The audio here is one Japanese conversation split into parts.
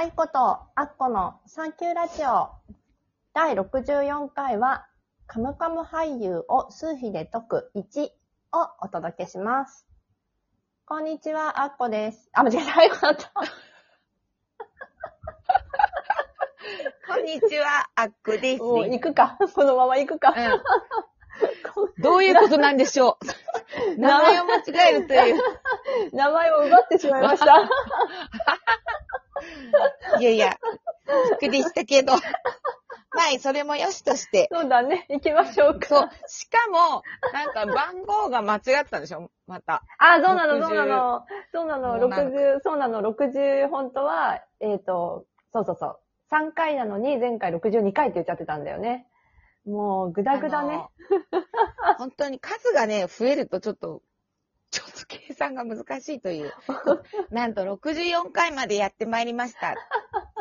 愛子とアッコのサンキューラジオ第64回はカムカム俳優を数比で解く1をお届けします。こんにちは、アッコです。あ、間違えた、愛子だった。こんにちは、あっくです。もう行くか。このまま行くか。うんどういうことなんでしょう名前を間違えるという。名前を奪ってしまいました。いやいや、びっくりしたけど。まあ、それもよしとして。そうだね。行きましょうか。そう。しかも、なんか番号が間違ったんでしょ？また。あ、そうなの、60そうなの。そうなの、もうなんか60、そうなの、60、本当は、えっ、と、そうそうそう。3回なのに、前回62回って言っちゃってたんだよね。もう、ぐだぐだね。本当に数がね、増えるとちょっと、ちょっと計算が難しいという。なんと64回までやってまいりました。っ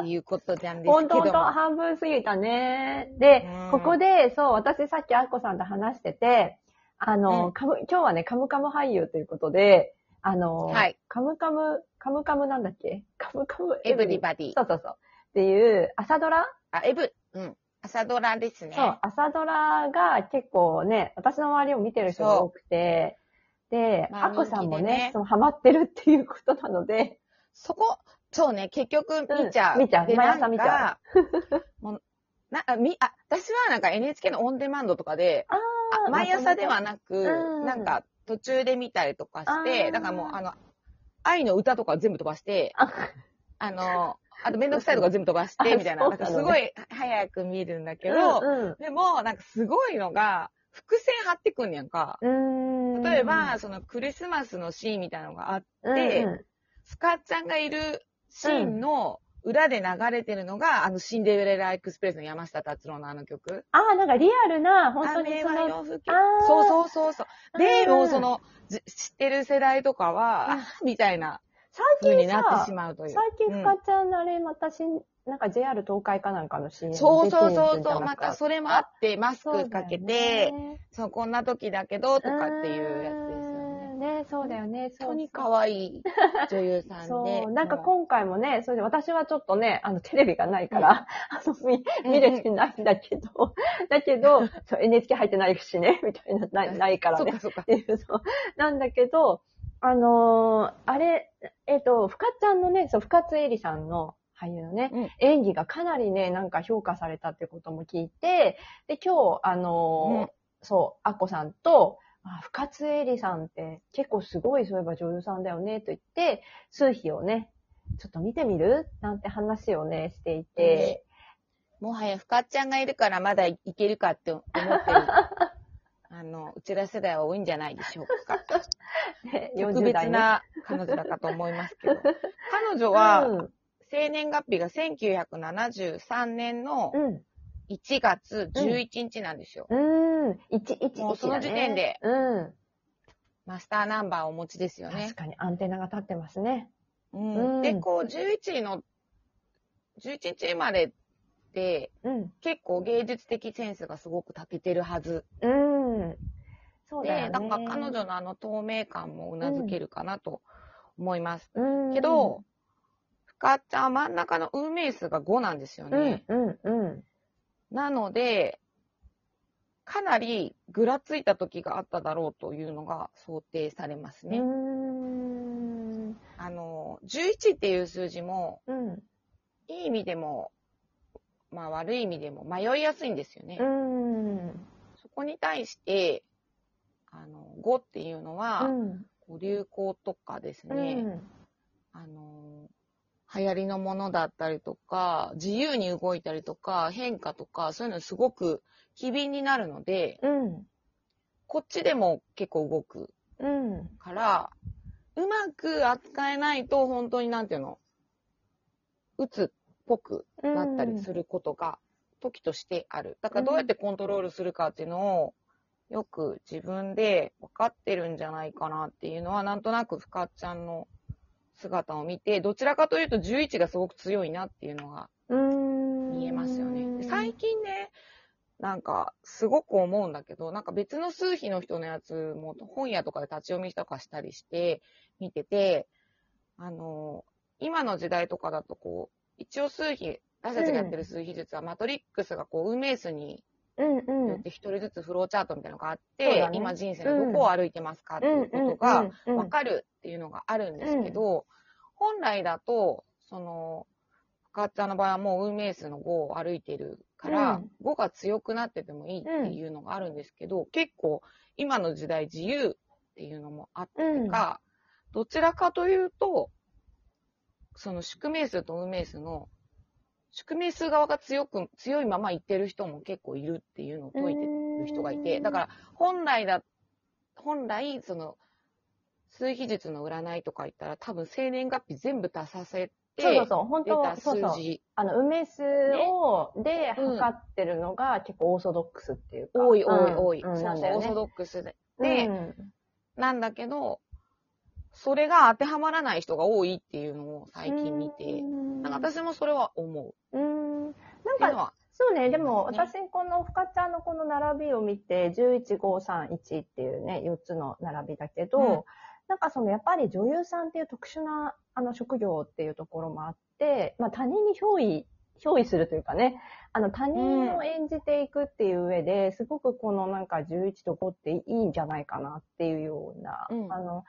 ていうことなんです本当けども。本当半分過ぎたね。でうん、ここで、そう、私さっきあっこさんと話してて、あの、うん今日はね、カムカム俳優ということで、あの、はいカムカム、カムカムなんだっけ？カムカムエブリバディ。そうそうそう。っていう、朝ドラ？あ、エブ、うん。朝ドラですね。そう、朝ドラが結構ね、私の周りを見てる人が多くて、で、まああこさんもねそのハマってるっていうことなので、そこ、そうね、結局見ちゃう。うん見ちゃうで毎朝見ちゃう。もうなあみあ私はなんか NHK のオンデマンドとかで、ああ毎朝ではなく、うんなんか途中で見たりとかして、だからもうあの、愛の歌とか全部飛ばして、ああの、あとめんどくさいとか全部飛ばして、あみたいな。なんかすごい早く見るんだけど、うんでもなんかすごいのが、伏線張ってくんやんか。うん。例えば、、そのクリスマスのシーンみたいなのがあって、うんうんスカッちゃんがいるシーンの裏で流れてるのが、あのシンデレラエクスプレスの山下達郎のあの曲。ああ、なんかリアルな、本当に雨その、あーそうそうそうそう。で、うんもうその、じ知ってる世代とかは、うんあみたいな最風に近さなってし、まうという。最近、うん深ちゃんあれ、またしん、なんか JR 東海かなんかの CM そうそうそうそう。なかまたそれもあって、マスクかけて、そう,、うこんな時だけど、とかっていうやつですよね。ね。ね、そうだよね。本当に可愛い女優さんで。そう、なんか今回もね、それで私はちょっとね、あの、テレビがないから、あの、見、見れてないんだけど、だけど、NHK 入ってないしね、みたいな、ないないからねそっか。そっかっ。ていう、そう。なんだけど、あのーあれ、えっ、と、深ちゃんのね、そう、深津絵里さんの俳優のね、うん。演技がかなりね、なんか評価されたってことも聞いて、で、今日、あのーうん。そう、アッコさんと、あ深津絵里さんって結構すごいそういえば女優さんだよね、と言って、数比をね、ちょっと見てみる？なんて話をね、していて、もはや深っちゃんがいるからまだいけるかって思ってる。あの、うちら世代は多いんじゃないでしょうか。ね特40代ね。別な彼女だかと思いますけど。彼女は、うん、生年月日が1973年のうん、1月11日なんですよ。うん、一、一、もうその時点で一だねうん。マスターナンバーをお持ちですよね確。かにアンテナが立ってますね。うんうんで、こう、11の、11日生まれって、うん。結構芸術的センスがすごく長けてるはず。うん。そうだよで、ね。だから彼女のあの透明感も頷けるかなと思います。うん、けど、深っちゃんは真ん中の運命数が5なんですようん、ね。うん、うん。なので、かなりぐらついた時があっただろうというのが想定されますね。うん。あの、11っていう数字も、うん。いい意味でも、まあ悪い意味でも迷いやすいんですよね。うん。そこに対して、あの、5っていうのは、うん。流行とかですうね、ん。あの、流行りのものだったりとか、自由に動いたりとか、変化とか、そういうのすごく機敏になるので、うん。こっちでも結構動くうん。から、うまく扱えないと本当になんていうの、鬱っぽくなったりすることが時としてある。だからどうやってコントロールするかっていうのを、よく自分で分かってるんじゃないかなっていうのは、なんとなく深っちゃんの姿を見て、どちらかというと11がすごく強いなっていうのがうん。見えますよね。で最近ね、なんか、すごく思うんだけど、なんか別の数比の人のやつも本屋とかで立ち読みとかしたりして、見てて、あの、今の時代とかだとこう、一応数比、私たちがやってる数比術は、マトリックスがこう、運命数にうんようん。って一人ずつフローチャートみたいなのがあって、だね。今人生のどこを歩いてますかっていうことが、うんうんわかるっていうのがあるんですけど、本来だと、その、深っちゃんの場合はもう運命数の5を歩いてるから、5が強くなっててもいいっていうのがあるんですけど、結構今の時代自由っていうのもあってか、どちらかというと、その宿命数と運命数の、宿命数側が強く、強いまま行ってる人も結構いるっていうのを解いてる人がいて、だから本来だ、本来、その、数比術の占いとか言ったら多分生年月日全部出させて、そうそうそう、本当出たそうそう。数字あの、梅数を、で、測ってるのが結構オーソドックスっていうか。多い多いうん多い。うんそうそう、ねオーソドックスで。で、うんなんだけど、それが当てはまらない人が多いっていうのを最近見て、うん。なんか私もそれは思う。うん。なんか、そうね、でもね私この深ちゃんのこの並びを見て、11531っていうね、4つの並びだけど、うん。なんかそのやっぱり女優さんっていう特殊なあの職業っていうところもあって、まあ他人に憑依、憑依するというかね、あの他人を演じていくっていう上で、すごくこのなんか11と5っていいんじゃないかなっていうような、うん。あの、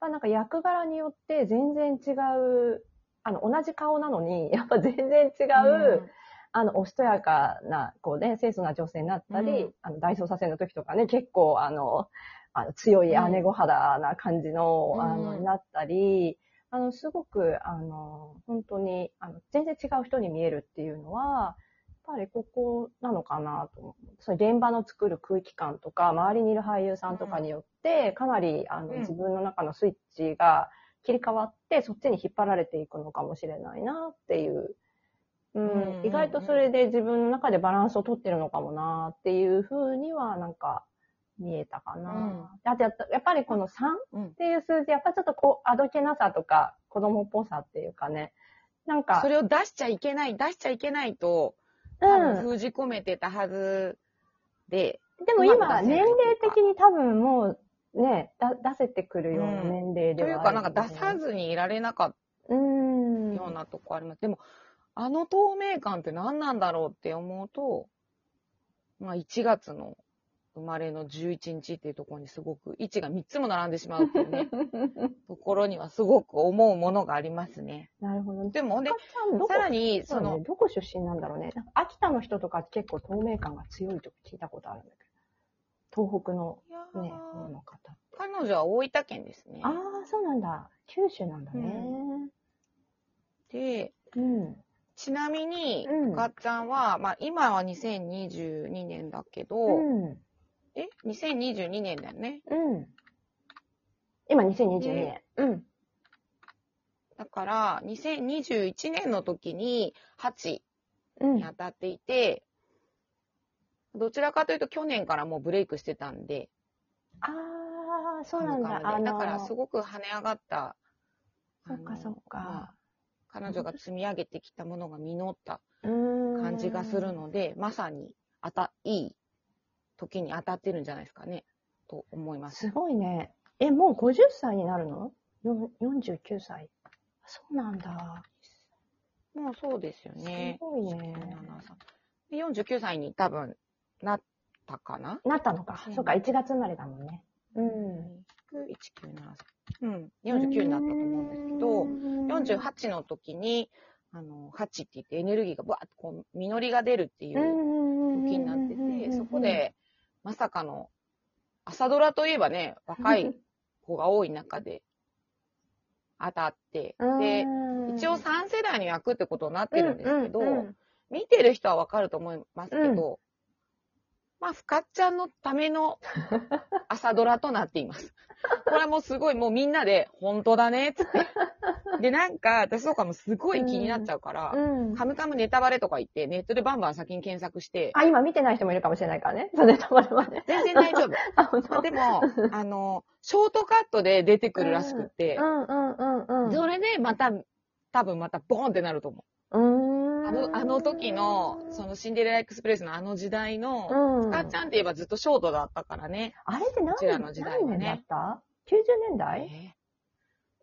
ぱなんか役柄によって全然違う、あの同じ顔なのに、やっぱ全然違う、あの、おしとやかな、こうね、清楚な女性になったり、うん。あの、大捜査線の時とかね、結構、あの、あの強い姉御肌な感じの、うん。あの、になったり、あの、すごく、あの、本当に、あの、全然違う人に見えるっていうのは、ぱりここなのかなと思う。その現場の作る空気感とか、周りにいる俳優さんとかによって、かなり、あの、うん。自分の中のスイッチが切り替わって、そっちに引っ張られていくのかもしれないなっていう。ううんうんうん。ん、意外とそれで自分の中でバランスを取ってるのかもなっていうふうにはなんか見えたかな。あとやっぱやっぱりこの3うん。っていう数字、やっぱちょっとこう、あどけなさとか子供っぽさっていうかね。なんか、それを出しちゃいけない、出しちゃいけないと、う多分ん。封じ込めてたはずで、でも今、年齢的に多分もうね、だ出せてくるようなうん年齢ではある、というかなんか出さずにいられなかっうん。たようなとこあります。でも、あの透明感って何なんだろうって思うと、まあ1月の生まれの11日っていうところにすごく位置が3つも並んでしまうっていうね、ところにはすごく思うものがありますね。なるほど。でも、で、赤ちゃんどこさらに、その、どこ出身なんだろうね。秋田の人とか結構透明感が強いと聞いたことあるんだけど。東北のね、方の方。彼女は大分県ですね。ああ、そうなんだ。九州なんだね。で、うん。ちなみに、うんかっちゃんは、まあ今は2022年だけど、うん。え ?2022 年だよね。うん。今2022年。うん。だから、2021年の時に8うんに当たっていて、どちらかというと去年からもうブレイクしてたんで、ああ、そうなんだ。あのだからすごく跳ね上がった、そっかそっまあか。彼女が積み上げてきたものが実ったうーん。感じがするので、まさに当た、いい時に当たってるんじゃないですかね、と思います。すごいね。え、もう50歳になるの？よ ?49 歳。そうなんだ。もうそうですよすね。ごいね。で49歳に多分なったかな？なったのかう。んそっか、1月生まれだもんね。うん。1973うん、49になったと思うんですけど、48の時に、あの、8って言ってエネルギーがバーッとこう、実りが出るっていう時になってて、そこ、で、まさかの、朝ドラといえばね、若い 子が多い中で当たって、で、一応3世代の役ってことになってるんですけど、見てる人はわかると思いますけど、まあ、深っちゃんのための 朝ドラとなっています。これはもうすごい、もうみんなで、本当だね、つって。で、なんか、私とかもすごい気になっちゃうから、うん。カムカムネタバレとか言って、ネットでバンバン先に検索して、あ、今見てない人もいるかもしれないからね。それとまではね。全然大丈夫。でも、あの、ショートカットで出てくるらしくってう、んうんうんうん。それでまた、多分またボーンってなると思う。うーん。あの、あの時の、そのシンデレラエクスプレスのあの時代の、うん。かっちゃんって言えばずっとショートだったからね。あれって何こちらの時代はね何年だった ?90 年代？えー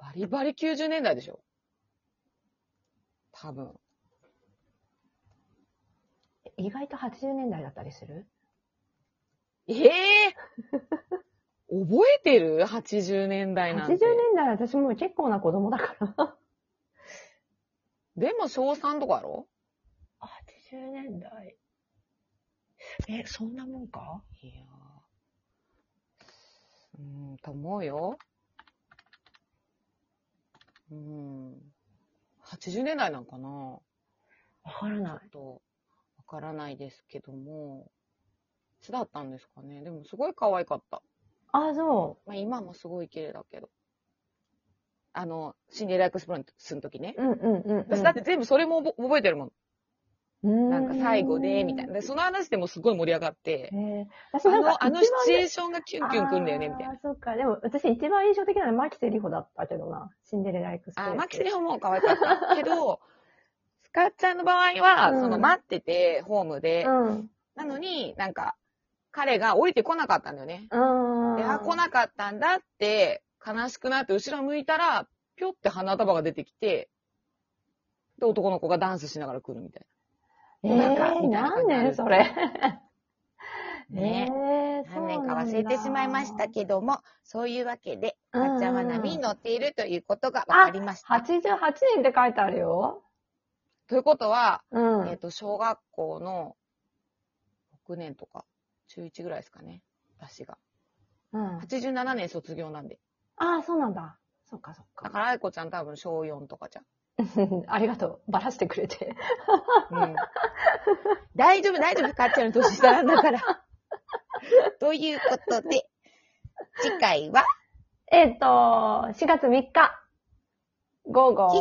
バリバリ90年代でしょ多分。え、意外と80年代だったりする？ええ 覚えてる ?80 年代なん ?80 て。年代私もう結構な子供だから。でも小3とかやろ？80年代。え、そんなもんか？いやーうーん、と思うよ。うーん。80年代なんかなわからない。ちょっと、わからないですけども。いつだったんですかね。でもすごい可愛かった。あ、そまあ今もすごい綺麗だけど。あの、シンデレラエクスプレスの時ね。う。うんうんうん、うん。私だって全部それも覚覚えてるもん。なんか最後で、みたいな。で、その話でもすごい盛り上がってへ。え。私なんかあの、あのシチュエーションがキュンキュンくんだよね、みたいな。そっか。でも、私一番印象的なのは牧瀬里穂だったけどな。シンデレラエクスプレス。あ、マキセリホも可愛かった。けど、スカッちゃんの場合は、うんその待ってて、ホームで、うん。なのに、なんか、彼が降りてこなかったんだよね。うん。で、あ、来なかったんだって、悲しくなって、後ろ向いたら、ぴょって花束が出てきて、で、男の子がダンスしながら来るみたいえなんかー、何年それ。な。ね。えー、何年か忘れてしまいましたけども、そういうわけで、うんかっちゃんは波に乗っているということが分かりました。88年って書いてあるよ。ということは、うん。えっ、と、小学校の6年とか、中1ぐらいですかね。私が。うん。87年卒業なんで。ああ、そうなんだ。そっかそっか。だから、愛子ちゃん多分小4とかじゃん。ありがとう。ばらしてくれて。うん。大丈夫、大丈夫、かっちゃんの年下なんだから。ということで、次回は、えっ、と、4月3日、午後